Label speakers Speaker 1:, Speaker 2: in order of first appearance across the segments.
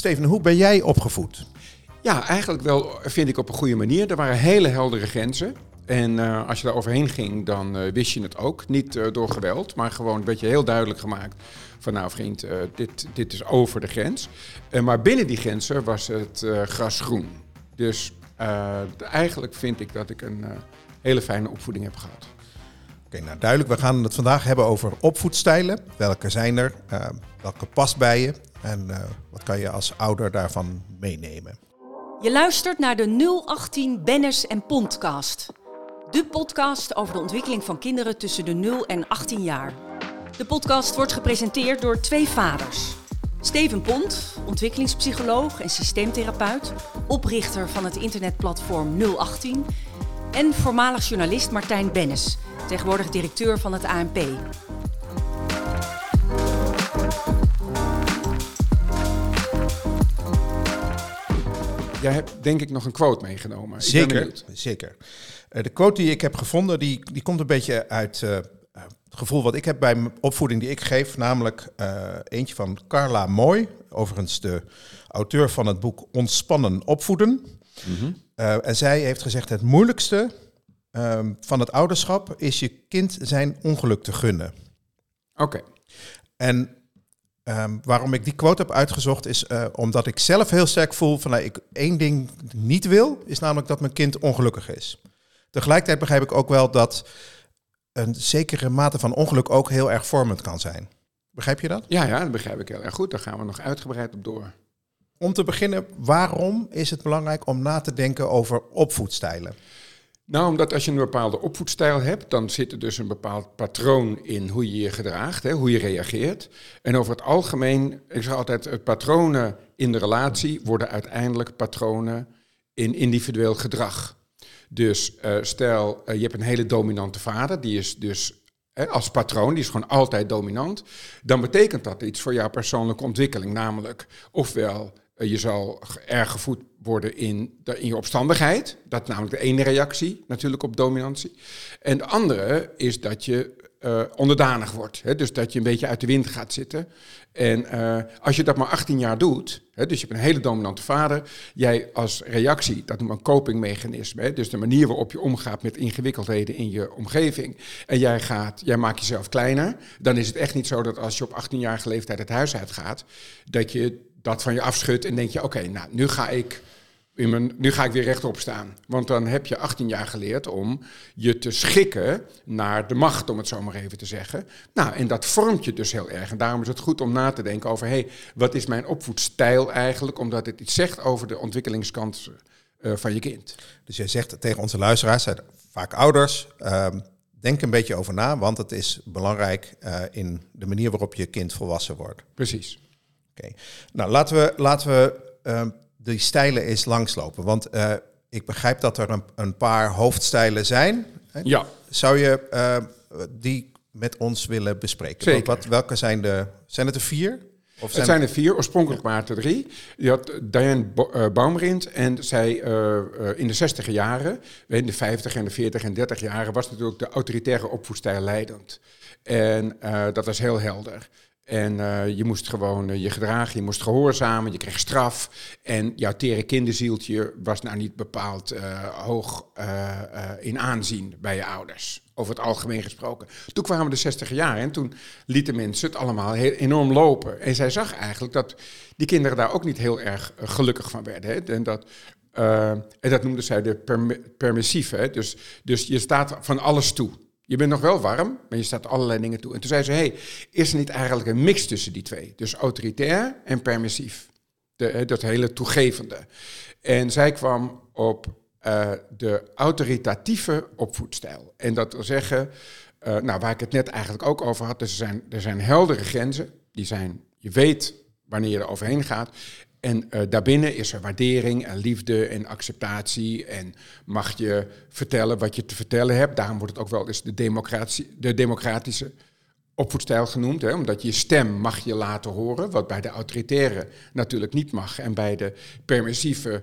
Speaker 1: Steven, hoe ben jij opgevoed?
Speaker 2: Ja, eigenlijk wel vind ik op een goede manier. Er waren hele heldere grenzen. En uh, als je daar overheen ging, dan uh, wist je het ook. Niet uh, door geweld, maar gewoon werd je heel duidelijk gemaakt van nou vriend, dit, dit is over de grens. maar binnen die grenzen was het gras groen. Dus eigenlijk vind ik dat ik een hele fijne opvoeding heb gehad.
Speaker 1: Oké, nou duidelijk. We gaan het vandaag hebben over opvoedstijlen. Welke zijn er? welke past bij je? En wat kan je als ouder daarvan meenemen?
Speaker 3: Je luistert naar de 018 Bennis en Pondcast. De podcast over de ontwikkeling van kinderen tussen de 0 en 18 jaar. De podcast wordt gepresenteerd door twee vaders. Steven Pont, ontwikkelingspsycholoog en systeemtherapeut, oprichter van het internetplatform 018. En voormalig journalist Martijn Bennis, tegenwoordig directeur van het ANP.
Speaker 2: Jij hebt denk ik nog een quote meegenomen.
Speaker 1: Zeker, zeker. Uh, de quote die ik heb gevonden, die, die komt een beetje uit uh, het gevoel wat ik heb bij mijn opvoeding die ik geef. Namelijk uh, eentje van Carla Mooi, overigens de auteur van het boek Ontspannen opvoeden. Mm -hmm. en zij heeft gezegd, het moeilijkste ehm, van het ouderschap is je kind zijn ongeluk te gunnen.
Speaker 2: Oké.
Speaker 1: En Um, waarom ik die quote heb uitgezocht is uh, omdat ik zelf heel sterk voel van nou, ik één ding niet wil, is namelijk dat mijn kind ongelukkig is. Tegelijkertijd begrijp ik ook wel dat een zekere mate van ongeluk ook heel erg vormend kan zijn. Begrijp je dat?
Speaker 2: Ja, ja, dat begrijp ik heel erg goed. Daar gaan we nog uitgebreid op door.
Speaker 1: Om te beginnen, waarom is het belangrijk om na te denken over opvoedstijlen?
Speaker 2: Nou, omdat als je een bepaalde opvoedstijl hebt, dan zit er dus een bepaald patroon in hoe je je gedraagt, hè, hoe je reageert. En over het algemeen, ik zeg altijd, patronen in de relatie worden uiteindelijk patronen in individueel gedrag. Dus uh, stel, uh, je hebt een hele dominante vader, die is dus hè, als patroon, die is gewoon altijd dominant. Dan betekent dat iets voor jouw persoonlijke ontwikkeling, namelijk ofwel je zal erg gevoed worden in, in je opstandigheid. Dat is namelijk de ene reactie natuurlijk op dominantie. En de andere is dat je uh, onderdanig wordt. Hè? Dus dat je een beetje uit de wind gaat zitten. En uh, als je dat maar 18 jaar doet, hè, dus je hebt een hele dominante vader, jij als reactie, dat noemt een copingmechanisme, hè, dus de manier waarop je omgaat met ingewikkeldheden in je omgeving, en jij, gaat, jij maakt jezelf kleiner, dan is het echt niet zo dat als je op 18-jarige leeftijd het huis uitgaat, dat je dat van je afschudt en denk je, oké, nou, nu ga ik in mijn, nu ga ik weer rechtop staan. Want dan heb je 18 jaar geleerd om je te schikken naar de macht, om het zo maar even te zeggen. Nou, en dat vormt je dus heel erg. En daarom is het goed om na te denken over, hé, hey, wat is mijn opvoedstijl eigenlijk? Omdat het iets zegt over de ontwikkelingskansen uh, van je kind.
Speaker 1: Dus jij zegt tegen onze luisteraars, vaak ouders, uh, denk een beetje over na, want het is belangrijk uh, in de manier waarop je kind volwassen wordt.
Speaker 2: Precies.
Speaker 1: Okay. nou laten we, laten we uh, die stijlen eens langslopen. Want uh, ik begrijp dat er een, een, paar hoofdstijlen zijn.
Speaker 2: Ja.
Speaker 1: Zou je uh, die met ons willen bespreken?
Speaker 2: Zeker.
Speaker 1: Wat, welke zijn de... Zijn het er vier?
Speaker 2: Of zijn het zijn er vier, oorspronkelijk waren het er drie. Je had Diane uh, Baumrind en zij in de 60 jaren, in de 50 en de 40 en 30 jaren, was natuurlijk de autoritaire opvoedstijl leidend. En dat was heel helder. En uh, je moest gewoon uh, je gedragen, je moest gehoorzamen, je kreeg straf. En jouw tere kinderzieltje was nou niet bepaald uh, hoog in aanzien bij je ouders. Over het algemeen gesproken. Toen kwamen de 60 jaar en toen lieten mensen het allemaal heel enorm lopen. En zij zag eigenlijk dat die kinderen daar ook niet heel erg gelukkig van werden. Hè? En dat en dat noemde zij de perm permissief. Dus, dus je staat van alles toe. Je bent nog wel warm, maar je staat allerlei dingen toe. En toen zei ze, hey, is er niet eigenlijk een mix tussen die twee? Dus autoritair en permissief. De, dat hele toegevende. En zij kwam op uh, de autoritatieve opvoedstijl. En dat wil zeggen, uh, nou, waar ik het net eigenlijk ook over had, dus er zijn, er zijn heldere grenzen. Die zijn, je weet wanneer je er overheen gaat. En uh, daarbinnen is er waardering en liefde en acceptatie. En mag je vertellen wat je te vertellen hebt. Daarom wordt het ook wel eens de, democratie, de democratische opvoedstijl genoemd. Hè? Omdat je stem mag je laten horen. Wat bij de autoritaire natuurlijk niet mag. En bij de permissieve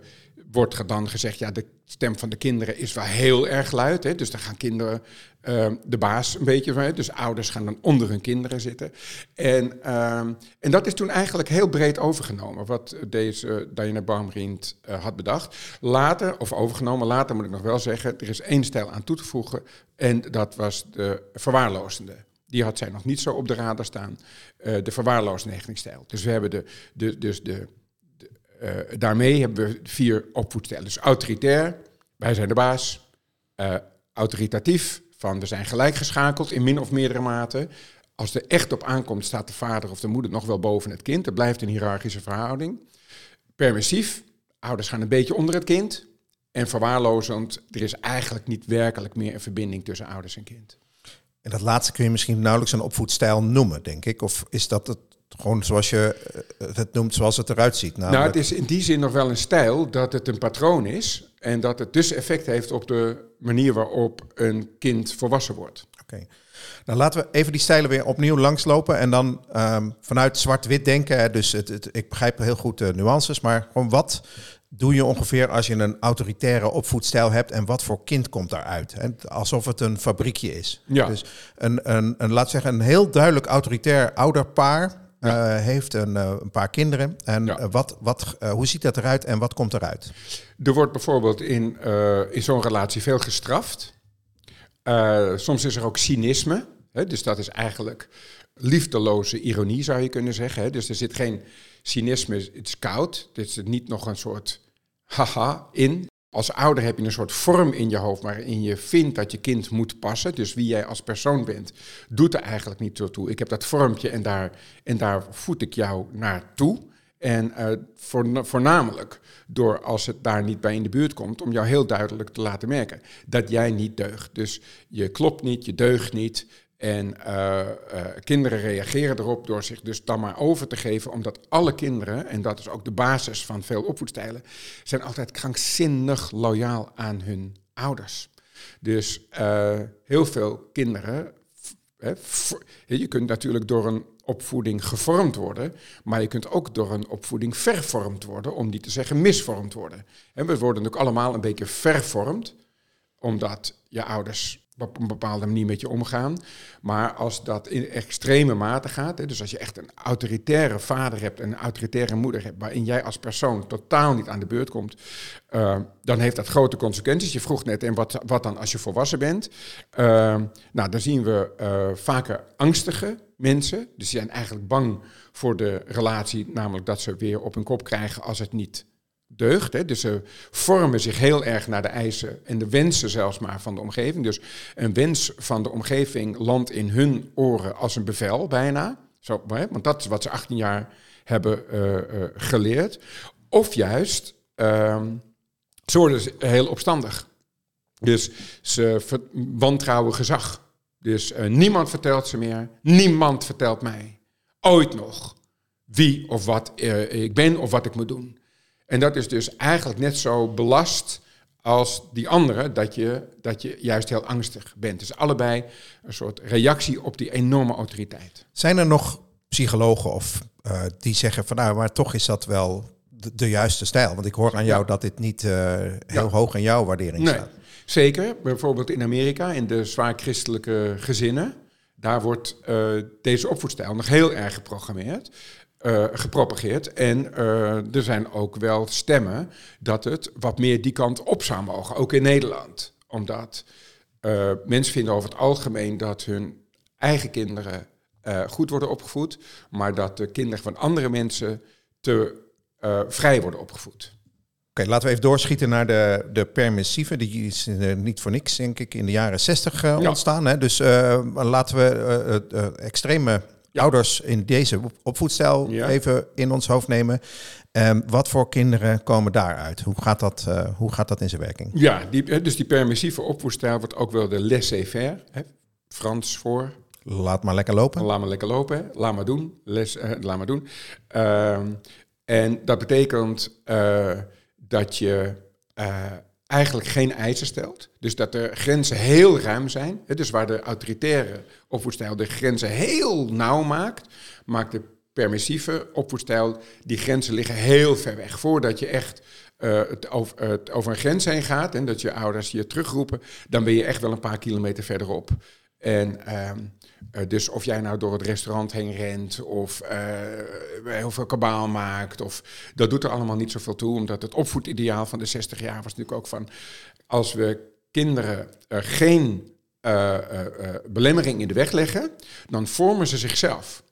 Speaker 2: wordt dan gezegd, ja, de stem van de kinderen is wel heel erg luid. Hè? Dus dan gaan kinderen uh, de baas een beetje van. Dus ouders gaan dan onder hun kinderen zitten. En, uh, en dat is toen eigenlijk heel breed overgenomen, wat deze Diana Baumrind uh, had bedacht. Later, of overgenomen, later moet ik nog wel zeggen, er is één stijl aan toe te voegen. En dat was de verwaarlozende. Die had zij nog niet zo op de radar staan. Uh, de verwaarloosde hechtingsstijl. Dus we hebben de, de, dus de, daarmee hebben we vier opvoedstijlen. Dus autoritair, wij zijn de baas. Uh, autoritatief, van we zijn gelijkgeschakeld in min of meerdere mate. Als er echt op aankomt, staat de vader of de moeder nog wel boven het kind. Het blijft een hiërarchische verhouding. Permissief, ouders gaan een beetje onder het kind. En verwaarlozend, er is eigenlijk niet werkelijk meer een verbinding tussen ouders en kind.
Speaker 1: En dat laatste kun je misschien nauwelijks een opvoedstijl noemen, denk ik. Of is dat het gewoon zoals je het noemt, zoals het eruit ziet?
Speaker 2: Namelijk... Nou, het is in die zin nog wel een stijl dat het een patroon is. En dat het dus effect heeft op de manier waarop een kind volwassen wordt.
Speaker 1: Oké. Okay. Nou, laten we even die stijlen weer opnieuw langslopen. En dan um, vanuit zwart-wit denken. Dus het, het, ik begrijp heel goed de nuances. Maar gewoon wat doe je ongeveer als je een autoritaire opvoedstijl hebt en wat voor kind komt daaruit? En alsof het een fabriekje is.
Speaker 2: Ja.
Speaker 1: Dus een, een, een, laat zeggen, een heel duidelijk autoritair ouderpaar ja. uh, heeft een, uh, een, paar kinderen. En ja. uh, wat, wat, hoe ziet dat eruit en wat komt eruit?
Speaker 2: Er wordt bijvoorbeeld in, in zo'n relatie veel gestraft. soms is er ook cynisme. Hè? Dus dat is eigenlijk liefdeloze ironie, zou je kunnen zeggen. Hè? Dus er zit geen cynisme, het is koud. Er zit niet nog een soort haha in. Als ouder heb je een soort vorm in je hoofd waarin je vindt dat je kind moet passen. Dus wie jij als persoon bent, doet er eigenlijk niet toe. Ik heb dat vormpje en daar, en daar voed ik jou naartoe. En voor, voornamelijk door als het daar niet bij in de buurt komt, om jou heel duidelijk te laten merken dat jij niet deugt. Dus je klopt niet, je deugt niet. En uh, uh, kinderen reageren erop door zich dus dan maar over te geven, omdat alle kinderen, en dat is ook de basis van veel opvoedstijlen, zijn altijd krankzinnig loyaal aan hun ouders. Dus uh, heel veel kinderen, je kunt natuurlijk door een opvoeding gevormd worden, maar je kunt ook door een opvoeding vervormd worden, om niet te zeggen misvormd worden. En we worden natuurlijk allemaal een beetje vervormd, omdat je ouders op een bepaalde manier met je omgaan. Maar als dat in extreme mate gaat, hè, dus als je echt een autoritaire vader hebt en een autoritaire moeder hebt, waarin jij als persoon totaal niet aan de beurt komt, uh, dan heeft dat grote consequenties. Je vroeg net, en wat, wat dan als je volwassen bent? Uh, nou, dan zien we uh, vaker angstige mensen. Dus die zijn eigenlijk bang voor de relatie, namelijk dat ze weer op hun kop krijgen als het niet deugt. Hè. Dus ze vormen zich heel erg naar de eisen en de wensen zelfs maar van de omgeving. Dus een wens van de omgeving landt in hun oren als een bevel bijna. Zo, hè, want dat is wat ze 18 jaar hebben uh, uh, geleerd. Of juist, uh, ze worden heel opstandig. Dus ze wantrouwen gezag. Dus uh, niemand vertelt ze meer. Niemand vertelt mij. Ooit nog. Wie of wat ik ben of wat ik moet doen. En dat is dus eigenlijk net zo belast als die andere, dat je, dat je juist heel angstig bent. Dus allebei een soort reactie op die enorme autoriteit.
Speaker 1: Zijn er nog psychologen of uh, die zeggen van nou, maar toch is dat wel de, de juiste stijl? Want ik hoor aan jou ja. dat dit niet uh, heel ja. hoog in jouw waardering
Speaker 2: nee,
Speaker 1: staat.
Speaker 2: Zeker, bijvoorbeeld in Amerika, in de zwaar christelijke gezinnen. Daar wordt uh, deze opvoedstijl nog heel erg geprogrammeerd. Uh, gepropageerd. En uh, er zijn ook wel stemmen dat het wat meer die kant op zou mogen, ook in Nederland. Omdat uh, mensen vinden over het algemeen dat hun eigen kinderen goed worden opgevoed, maar dat de kinderen van andere mensen te vrij worden opgevoed.
Speaker 1: Oké, okay, laten we even doorschieten naar de, de permissieve. Die is uh, niet voor niks, denk ik, in de jaren zestig uh, ja. ontstaan. Hè? Dus uh, laten we extreme ouders in deze opvoedstijl ja. even in ons hoofd nemen. Um, wat voor kinderen komen daaruit? Hoe gaat dat, uh, hoe gaat dat in zijn werking?
Speaker 2: Ja, die, dus die permissieve opvoedstijl wordt ook wel de laissez-faire. Frans voor.
Speaker 1: Laat maar lekker lopen.
Speaker 2: Laat maar lekker lopen. Hè? Laat maar doen. Les, uh, laat maar doen. Uh, en dat betekent uh, dat je eigenlijk geen eisen stelt. Dus dat de grenzen heel ruim zijn. Dus waar de autoritaire opvoedstijl de grenzen heel nauw maakt, maakt de permissieve opvoedstijl, die grenzen liggen heel ver weg. Voordat je echt het, over, het over een grens heen gaat en dat je ouders je terugroepen, dan ben je echt wel een paar kilometer verderop. En uh, dus of jij nou door het restaurant heen rent of uh, heel veel kabaal maakt, of, dat doet er allemaal niet zoveel toe, omdat het opvoedideaal van de 60 jaar was natuurlijk ook van als we kinderen geen belemmering in de weg leggen, dan vormen ze zichzelf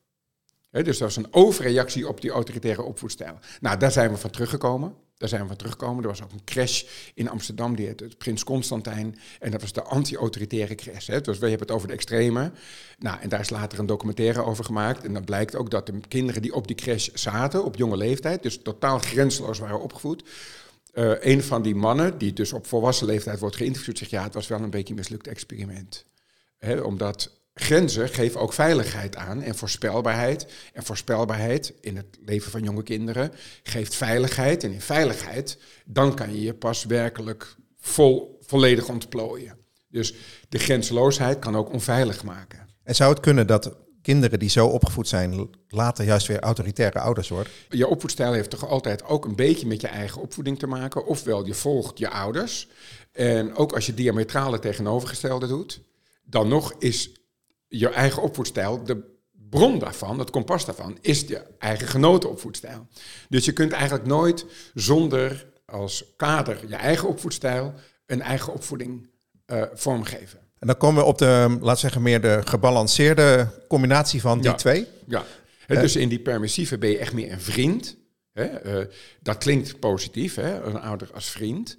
Speaker 2: dus dat was een overreactie op die autoritaire opvoedstijl. Nou, daar zijn we van teruggekomen. Daar zijn we van teruggekomen. Er was ook een crash in Amsterdam, die heette Prins Constantijn. En dat was de anti-autoritaire crash. Hè. Dus we hebben het over de extreme. Nou, en daar is later een documentaire over gemaakt. En dan blijkt ook dat de kinderen die op die crash zaten, op jonge leeftijd, dus totaal grenzeloos waren opgevoed. Uh, een van die mannen, die dus op volwassen leeftijd wordt geïnterviewd, zegt ja, het was wel een beetje een mislukt experiment. Omdat grenzen geven ook veiligheid aan en voorspelbaarheid. En voorspelbaarheid in het leven van jonge kinderen geeft veiligheid. En in veiligheid, dan kan je je pas werkelijk vol, volledig ontplooien. Dus de grenzeloosheid kan ook onveilig maken.
Speaker 1: En zou het kunnen dat kinderen die zo opgevoed zijn, later juist weer autoritaire ouders worden?
Speaker 2: Je opvoedstijl heeft toch altijd ook een beetje met je eigen opvoeding te maken. Ofwel, je volgt je ouders. En ook als je diametrale tegenovergestelde doet, dan nog is je eigen opvoedstijl, de bron daarvan, het kompas daarvan, is je eigen genotenopvoedstijl. Dus je kunt eigenlijk nooit zonder als kader je eigen opvoedstijl een eigen opvoeding uh, vormgeven.
Speaker 1: En dan komen we op de, laat zeggen, meer de gebalanceerde combinatie van die twee.
Speaker 2: Ja, uh, dus in die permissieve ben je echt meer een vriend. Hè? Uh, dat klinkt positief, hè? een ouder als vriend.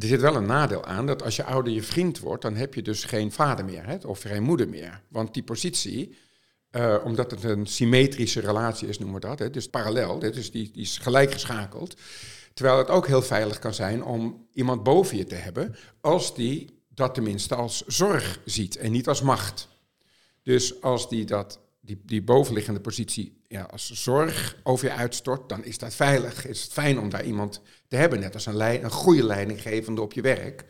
Speaker 2: Er zit wel een nadeel aan dat als je ouder je vriend wordt, dan heb je dus geen vader meer hè, of geen moeder meer. Want die positie, uh, omdat het een symmetrische relatie is, noemen we dat, hè, dus parallel, dus die, die is gelijk geschakeld. Terwijl het ook heel veilig kan zijn om iemand boven je te hebben, als die dat tenminste als zorg ziet en niet als macht. Dus als die dat die, die bovenliggende positie ja, als zorg over je uitstort, dan is dat veilig. Is het fijn om daar iemand te hebben, net als een, een goede leidinggevende op je werk.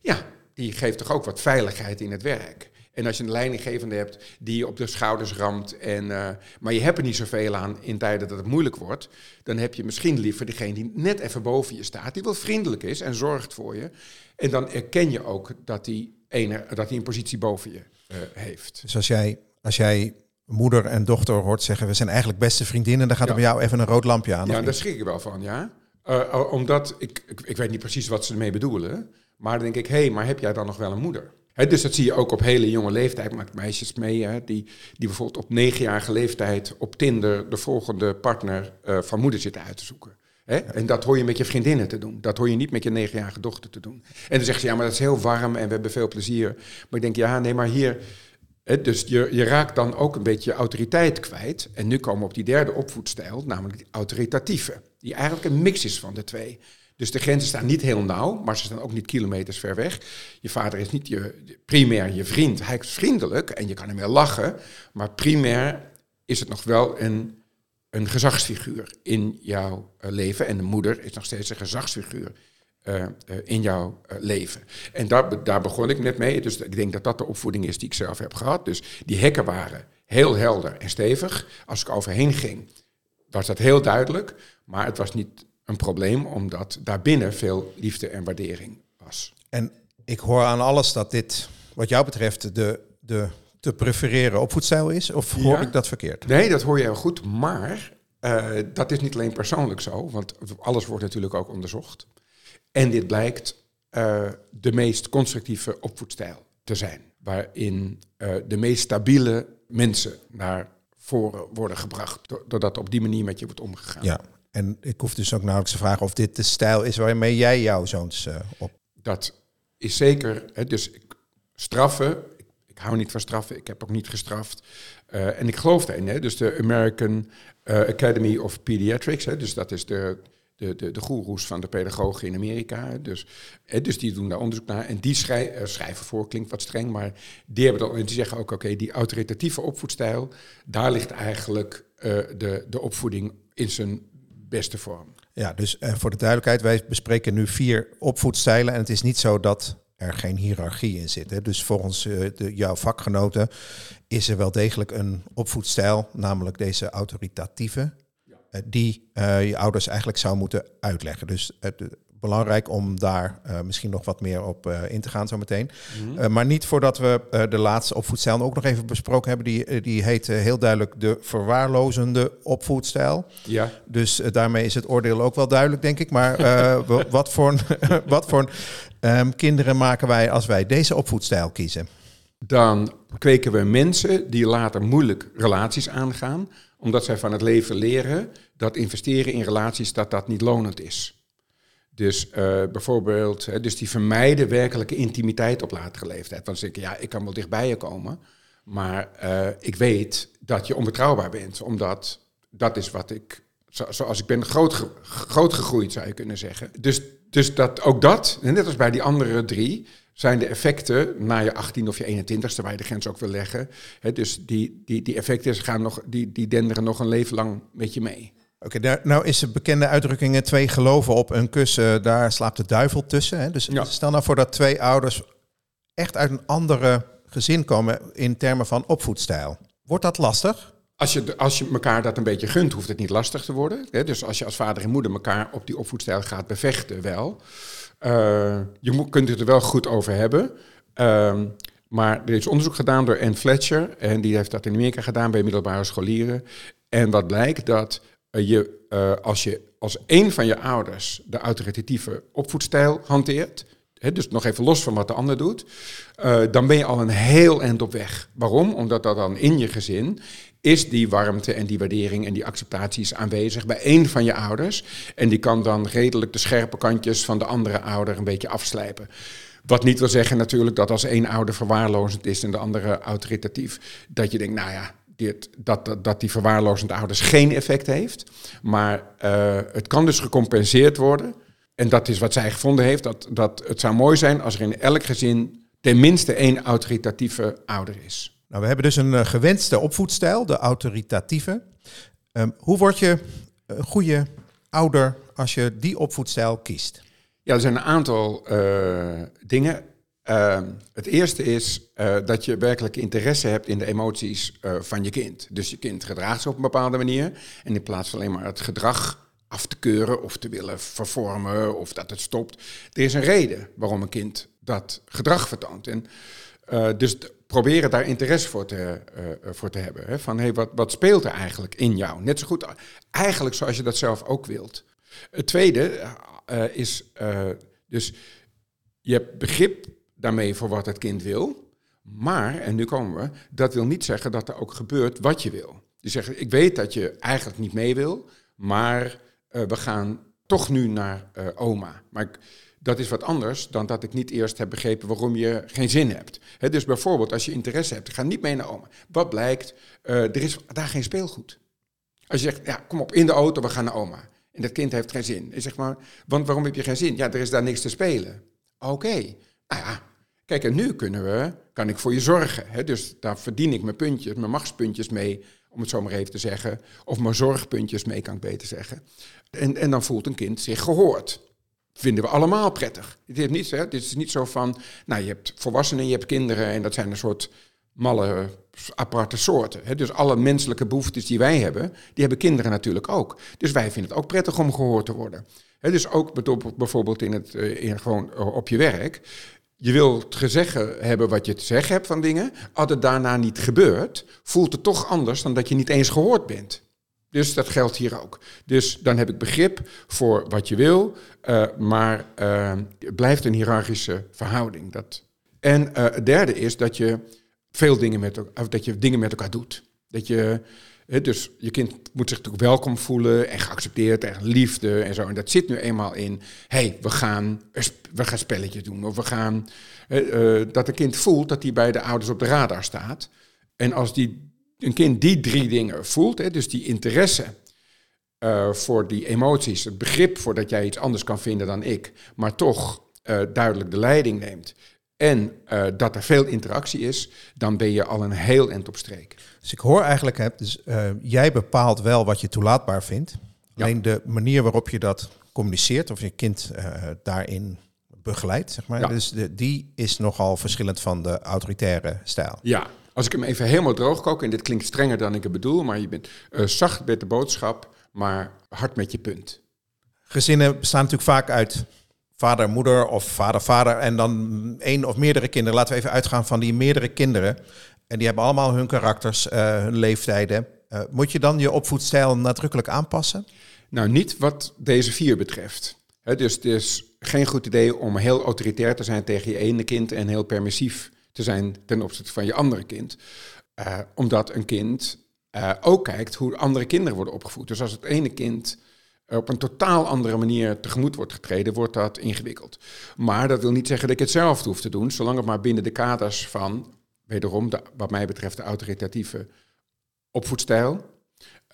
Speaker 2: Ja, die geeft toch ook wat veiligheid in het werk. En als je een leidinggevende hebt die je op de schouders ramt, en, uh, maar je hebt er niet zoveel aan in tijden dat het moeilijk wordt, dan heb je misschien liever degene die net even boven je staat, die wel vriendelijk is en zorgt voor je. En dan erken je ook dat hij een, dat een positie boven je uh, heeft.
Speaker 1: Dus als jij, als jij moeder en dochter hoort zeggen, we zijn eigenlijk beste vriendinnen, dan gaat er bij jou even een rood lampje aan.
Speaker 2: Ja, daar schrik ik wel van, ja. Uh, omdat, ik, ik, ik, weet niet precies wat ze ermee bedoelen, maar dan denk ik, hé, hey, maar heb jij dan nog wel een moeder? He, dus dat zie je ook op hele jonge leeftijd, maakt meisjes mee, hè, die, die bijvoorbeeld op negenjarige leeftijd op Tinder de volgende partner uh, van moeder zitten uit te zoeken. He? En dat hoor je met je vriendinnen te doen. Dat hoor je niet met je negenjarige dochter te doen. En dan zegt ze, ja, maar dat is heel warm en we hebben veel plezier. Maar ik denk, ja, nee, maar hier, dus je, je, raakt dan ook een beetje je autoriteit kwijt. En nu komen we op die derde opvoedstijl, namelijk die autoritatieve. Die eigenlijk een mix is van de twee. Dus de grenzen staan niet heel nauw, maar ze staan ook niet kilometers ver weg. Je vader is niet je, primair je vriend. Hij is vriendelijk en je kan hem wel lachen. Maar primair is het nog wel een, een gezagsfiguur in jouw eh, leven. En de moeder is nog steeds een gezagsfiguur uh, in jouw uh, leven. En daar, daar begon ik net mee. Dus ik denk dat dat de opvoeding is die ik zelf heb gehad. Dus die hekken waren heel helder en stevig. Als ik overheen ging, was dat heel duidelijk. Maar het was niet een probleem, omdat daarbinnen veel liefde en waardering was.
Speaker 1: En ik hoor aan alles dat dit, wat jou betreft, de, de te prefereren opvoedstijl is. Of hoor ik dat verkeerd?
Speaker 2: Nee, dat hoor je heel goed. Maar uh, dat is niet alleen persoonlijk zo, want alles wordt natuurlijk ook onderzocht. En dit blijkt uh, de meest constructieve opvoedstijl te zijn, waarin uh, de meest stabiele mensen naar voren worden gebracht, doordat op die manier met je wordt omgegaan.
Speaker 1: Ja, en ik hoef dus ook nauwelijks te vragen of dit de stijl is waarmee jij jouw zoons uh, op.
Speaker 2: Dat is zeker. Hè, dus straffen. Ik, ik, hou niet van straffen. Ik heb ook niet gestraft. Uh, en ik geloof daarin. Hè, dus de American uh, Academy of Pediatrics. Hè, dus dat is de de, de, de goeroes van de pedagogen in Amerika. Dus, hè, dus die doen daar onderzoek naar. En die uh, schrijven voor, klinkt wat streng, maar die, hebben dan, en die zeggen ook, oké, die autoritatieve opvoedstijl, daar ligt eigenlijk uh, de, de opvoeding in zijn beste vorm.
Speaker 1: Ja, dus uh, voor de duidelijkheid, wij bespreken nu vier opvoedstijlen. En het is niet zo dat er geen hiërarchie in zit. Hè. Dus volgens eh, de, jouw vakgenoten is er wel degelijk een opvoedstijl, namelijk deze autoritatieve, eh, die eh, je ouders eigenlijk zou moeten uitleggen. Dus het belangrijk om daar eh, misschien nog wat meer op eh, in te gaan zo meteen. Eh, maar niet voordat we eh, de laatste opvoedstijl ook nog even besproken hebben. Die, eh, die heet eh, heel duidelijk de verwaarlozende opvoedstijl.
Speaker 2: Ja.
Speaker 1: Dus eh, daarmee is het oordeel ook wel duidelijk, denk ik. Maar eh, wa- wat voor, wat voor ehm, kinderen maken wij als wij deze opvoedstijl kiezen?
Speaker 2: Dan kweken we mensen die later moeilijk relaties aangaan, omdat zij van het leven leren dat investeren in relaties dat dat niet lonend is. Dus eh, bijvoorbeeld, dus die vermijden werkelijke intimiteit op latere leeftijd. Want ze denken, ja, ik kan wel dichtbij je komen, maar eh, ik weet dat je onbetrouwbaar bent, omdat dat is wat ik, zo- zoals ik ben groot gegroeid, zou je kunnen zeggen. Dus, dus dat, ook dat, net als bij die andere drie, zijn de effecten na je 18 of je 21ste, waar je de grens ook wil leggen. Hè, dus die, die, die effecten gaan nog, die, die denderen nog een leven lang met je mee.
Speaker 1: Oké, nou is de bekende uitdrukking eh, twee geloven op een kussen, daar slaapt de duivel tussen. Hè? Dus
Speaker 2: Ja.
Speaker 1: stel nou voor dat twee ouders echt uit een andere gezin komen in termen van opvoedstijl. Wordt dat lastig?
Speaker 2: Als je, als je elkaar dat een beetje gunt, hoeft het niet lastig te worden. Hè? Dus als je als vader en moeder elkaar op die opvoedstijl gaat bevechten, wel. Eh, je moet, kunt het er wel goed over hebben. Ehm, maar er is onderzoek gedaan door Anne Fletcher. En die heeft dat in Amerika gedaan bij middelbare scholieren. En wat blijkt dat eh, je, eh, als je als een van je ouders de autoritatieve opvoedstijl hanteert, dus nog even los van wat de ander doet, dan ben je al een heel eind op weg. Waarom? Omdat dat dan in je gezin is die warmte en die waardering en die acceptatie is aanwezig bij één van je ouders. En die kan dan redelijk de scherpe kantjes van de andere ouder een beetje afslijpen. Wat niet wil zeggen natuurlijk dat als één ouder verwaarlozend is en de andere autoritatief, dat je denkt, nou ja, dit, dat, dat, die verwaarlozende ouders geen effect heeft. Maar eh, het kan dus gecompenseerd worden. En dat is wat zij gevonden heeft, dat, dat het zou mooi zijn als er in elk gezin tenminste één autoritatieve ouder is.
Speaker 1: Nou, we hebben dus een eh, gewenste opvoedstijl, de autoritatieve. Ehm, hoe word je een goede ouder als je die opvoedstijl kiest?
Speaker 2: Ja, er zijn een aantal eh, dingen. Eh, het eerste is eh, dat je werkelijk interesse hebt in de emoties eh, van je kind. Dus je kind gedraagt zich op een bepaalde manier. En in plaats van alleen maar het gedrag af te keuren of te willen vervormen of dat het stopt. Er is een reden waarom een kind dat gedrag vertoont. En eh, dus proberen daar interesse voor te, eh, eh, voor te hebben. Hè? Van hey, wat, wat speelt er eigenlijk in jou? Net zo goed, eigenlijk zoals je dat zelf ook wilt. Het tweede eh, is dus je hebt begrip daarmee voor wat het kind wil. Maar, en nu komen we, dat wil niet zeggen dat er ook gebeurt wat je wil. Je zegt, ik weet dat je eigenlijk niet mee wil, maar we gaan toch nu naar oma. Maar ik, dat is wat anders dan dat ik niet eerst heb begrepen waarom je geen zin hebt. He, dus bijvoorbeeld, als je interesse hebt, ga niet mee naar oma. Wat blijkt, uh, er is daar geen speelgoed. Als je zegt, ja, kom op, in de auto, we gaan naar oma. En dat kind heeft geen zin. En zeg maar, want waarom heb je geen zin? Ja, er is daar niks te spelen. Oké, nou ja, kijk, en nu kunnen we, kan ik voor je zorgen. Dus daar verdien ik mijn puntjes, mijn machtspuntjes mee, om het zo maar even te zeggen. Of mijn zorgpuntjes mee, kan ik beter zeggen. En, en dan voelt een kind zich gehoord. Vinden we allemaal prettig. Dit is niet, hè? Dit is niet zo van, nou, je hebt volwassenen, je hebt kinderen en dat zijn een soort malle aparte soorten. Hè? Dus alle menselijke behoeftes die wij hebben, die hebben kinderen natuurlijk ook. Dus wij vinden het ook prettig om gehoord te worden. Hè? Dus ook bijvoorbeeld in het, in, gewoon op je werk. Je wilt gezeggen hebben wat je te zeggen hebt van dingen. Als het daarna niet gebeurt, voelt het toch anders dan dat je niet eens gehoord bent. Dus dat geldt hier ook. Dus dan heb ik begrip voor wat je wil, uh, maar uh, het blijft een hiërarchische verhouding. Dat... En uh, het derde is dat je veel dingen met, dat je dingen met elkaar doet. Dat je, dus je kind moet zich natuurlijk welkom voelen en geaccepteerd en liefde en zo. En dat zit nu eenmaal in, hé, hey, we, gaan, we gaan spelletjes doen. Of we gaan, dat een kind voelt dat hij bij de ouders op de radar staat. En als die, een kind die drie dingen voelt, hè, dus die interesse uh, voor die emoties, het begrip voor dat jij iets anders kan vinden dan ik, maar toch uh, duidelijk de leiding neemt en uh, dat er veel interactie is, dan ben je al een heel eind op streek.
Speaker 1: Dus ik hoor eigenlijk, hè, dus, jij bepaalt wel wat je toelaatbaar vindt. Ja. Alleen de manier waarop je dat communiceert, of je kind daarin begeleid, zeg maar.
Speaker 2: Ja.
Speaker 1: Dus de, die is nogal verschillend van de autoritaire stijl.
Speaker 2: Ja, als ik hem even helemaal droog kook, en dit klinkt strenger dan ik het bedoel, maar je bent eh, zacht met de boodschap, maar hard met je punt.
Speaker 1: Gezinnen bestaan natuurlijk vaak uit vader, moeder of vader, vader en dan één of meerdere kinderen. Laten we even uitgaan van die meerdere kinderen. En die hebben allemaal hun karakters, eh, hun leeftijden. Eh, moet je dan je opvoedstijl nadrukkelijk aanpassen?
Speaker 2: Nou, niet wat deze vier betreft. Dus het is geen goed idee om heel autoritair te zijn tegen je ene kind en heel permissief te zijn ten opzichte van je andere kind. Eh, omdat een kind eh, ook kijkt hoe andere kinderen worden opgevoed. Dus als het ene kind op een totaal andere manier tegemoet wordt getreden, wordt dat ingewikkeld. Maar dat wil niet zeggen dat ik hetzelfde hoef te doen, zolang het maar binnen de kaders van, wederom, de, wat mij betreft, de autoritatieve opvoedstijl.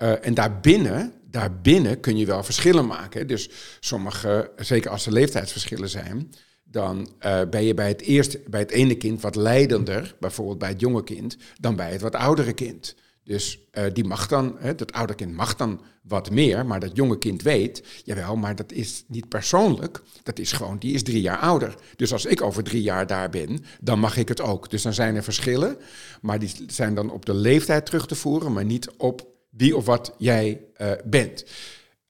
Speaker 2: Uh, en daarbinnen, daarbinnen kun je wel verschillen maken. Dus sommige, zeker als er leeftijdsverschillen zijn, dan uh, ben je bij het, eerste, bij het ene kind wat leidender, bijvoorbeeld bij het jonge kind, dan bij het wat oudere kind. Dus uh, die mag dan, hè, dat oude kind mag dan wat meer, maar dat jonge kind weet, jawel, maar dat is niet persoonlijk, dat is gewoon, die is drie jaar ouder. Dus als ik over drie jaar daar ben, dan mag ik het ook. Dus dan zijn er verschillen, maar die zijn dan op de leeftijd terug te voeren, maar niet op wie of wat jij uh, bent.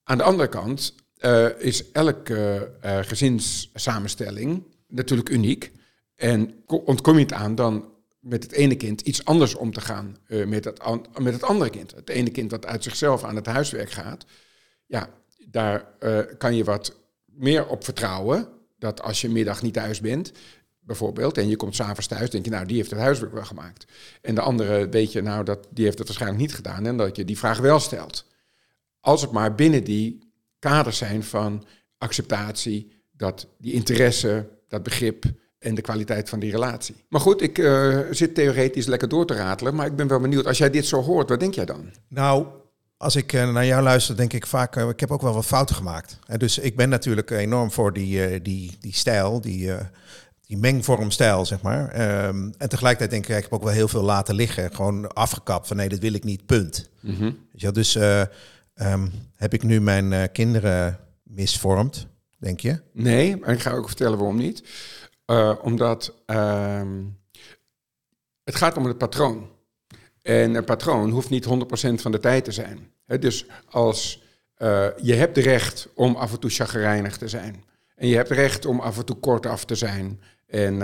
Speaker 2: Aan de andere kant uh, is elke uh, gezinssamenstelling natuurlijk uniek. En ontkom je het aan dan met het ene kind iets anders om te gaan uh, met, het met het andere kind. Het ene kind dat uit zichzelf aan het huiswerk gaat, ja, daar kan je wat meer op vertrouwen. Dat als je middag niet thuis bent, bijvoorbeeld, en je komt s'avonds thuis, denk je, nou, die heeft het huiswerk wel gemaakt. En de andere weet je, nou, dat, die heeft het waarschijnlijk niet gedaan en dat je die vraag wel stelt. Als het maar binnen die kaders zijn van acceptatie, dat die interesse, dat begrip, en de kwaliteit van die relatie. Maar goed, ik uh, zit theoretisch lekker door te ratelen, maar ik ben wel benieuwd. Als jij dit zo hoort, wat denk jij dan?
Speaker 1: Nou, als ik uh, naar jou luister, denk ik vaak, uh, ik heb ook wel wat fouten gemaakt. En dus ik ben natuurlijk enorm voor die, die, die stijl, die, die mengvormstijl, zeg maar. Um, en tegelijkertijd denk ik, ik heb ook wel heel veel laten liggen. Gewoon afgekapt van nee, dat wil ik niet, punt. Mm-hmm. Ja, dus um, heb ik nu mijn kinderen misvormd, denk je?
Speaker 2: Nee, en ik ga ook vertellen waarom niet. Uh, omdat uh, het gaat om het patroon. En een patroon hoeft niet 100% van de tijd te zijn. Dus als uh, je hebt recht om af en toe chagrijnig te zijn. En je hebt recht om af en toe kortaf te zijn. En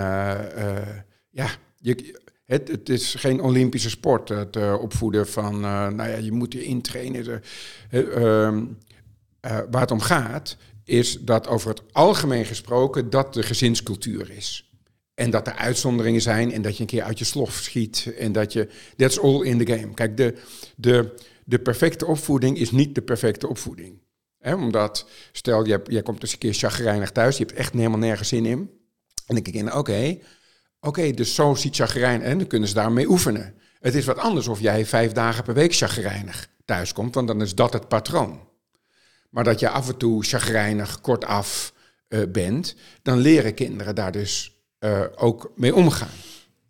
Speaker 2: ja, je, het, het, is geen Olympische sport, het opvoeden van, nou ja, je moet je intrainen. ehm, waar het om gaat, is dat over het algemeen gesproken dat de gezinscultuur is. En dat er uitzonderingen zijn en dat je een keer uit je slof schiet en dat je... That's all in the game. Kijk, de, de, de perfecte opvoeding is niet de perfecte opvoeding. Omdat, stel, jij, jij komt eens een keer chagrijnig thuis, je hebt echt helemaal nergens zin in. En dan denk ik oké, oké, okay, dus zo ziet chagrijn en dan kunnen ze daarmee oefenen. Het is wat anders of jij vijf dagen per week chagrijnig thuiskomt, want dan is dat het patroon maar dat je af en toe chagrijnig, kortaf uh, bent, dan leren kinderen daar dus uh, ook mee omgaan.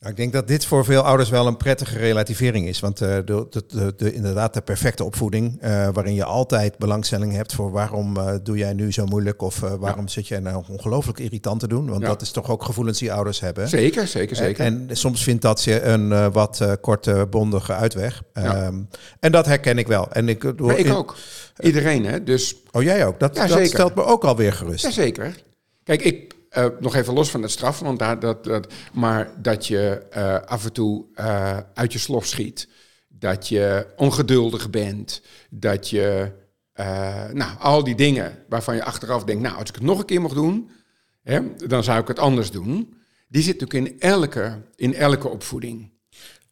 Speaker 1: Nou, ik denk dat dit voor veel ouders wel een prettige relativering is. Want uh, de, de, de, de, inderdaad, de perfecte opvoeding, waarin je altijd belangstelling hebt voor waarom doe jij nu zo moeilijk of waarom ja. zit jij nou ongelooflijk irritant te doen. Want ja. dat is toch ook gevoelens die ouders hebben.
Speaker 2: Zeker, zeker, zeker.
Speaker 1: En, en soms vindt dat je een wat korte, bondige uitweg. Ja. Um, en dat herken ik wel. En ik,
Speaker 2: maar ik ook. Iedereen, hè? Dus,
Speaker 1: oh, jij ook? Dat,
Speaker 2: ja,
Speaker 1: dat stelt me ook alweer gerust.
Speaker 2: Jazeker. Kijk, ik, uh, nog even los van het straffen, want daar, dat, dat, maar dat je uh, af en toe uh, uit je slof schiet. Dat je ongeduldig bent. Dat je, nou, al die dingen waarvan je achteraf denkt, nou, als ik het nog een keer mag doen, hè, dan zou ik het anders doen. Die zit natuurlijk in elke, in elke opvoeding.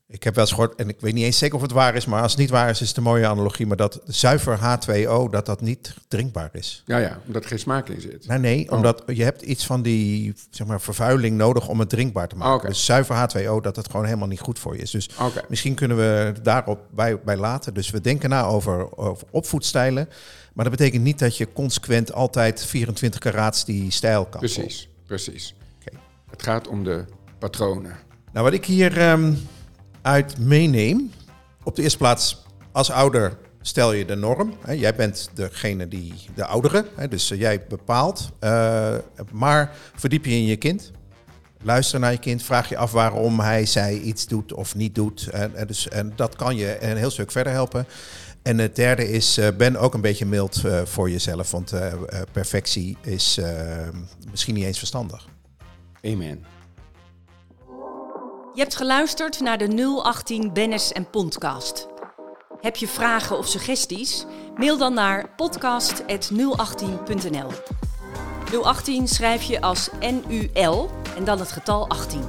Speaker 1: Ik heb wel eens gehoord, en ik weet niet eens zeker of het waar is, maar als het niet waar is, is het een mooie analogie, maar dat zuiver H2O, dat dat niet drinkbaar is.
Speaker 2: Ja, ja, omdat er geen smaak in zit.
Speaker 1: Nee, nee, oh. omdat je hebt iets van die zeg maar, vervuiling nodig om het drinkbaar te maken.
Speaker 2: Oh, okay.
Speaker 1: Dus zuiver H2O, dat het gewoon helemaal niet goed voor je is. Dus
Speaker 2: okay.
Speaker 1: misschien kunnen we daarop bij, bij laten. Dus we denken na over, over opvoedstijlen, maar dat betekent niet dat je consequent altijd 24 karaats die stijl kan
Speaker 2: Precies, precies. Okay. Het gaat om de patronen.
Speaker 1: Nou, wat ik hier... Um, uit meeneem. Op de eerste plaats, als ouder stel je de norm. Jij bent degene die, de oudere, dus eh, jij bepaalt. Uh, maar verdiep je in je kind. Luister naar je kind, vraag je af waarom hij, zij iets doet of niet doet. En, en, dus, en dat kan je een heel stuk verder helpen. En het derde is, ben ook een beetje mild voor jezelf, want perfectie is misschien niet eens verstandig.
Speaker 2: Amen.
Speaker 3: Je hebt geluisterd naar de 018 Bennis en Podcast. Heb je vragen of suggesties? Mail dan naar podcast.018.nl. 018 schrijf je als NUL en dan het getal 18.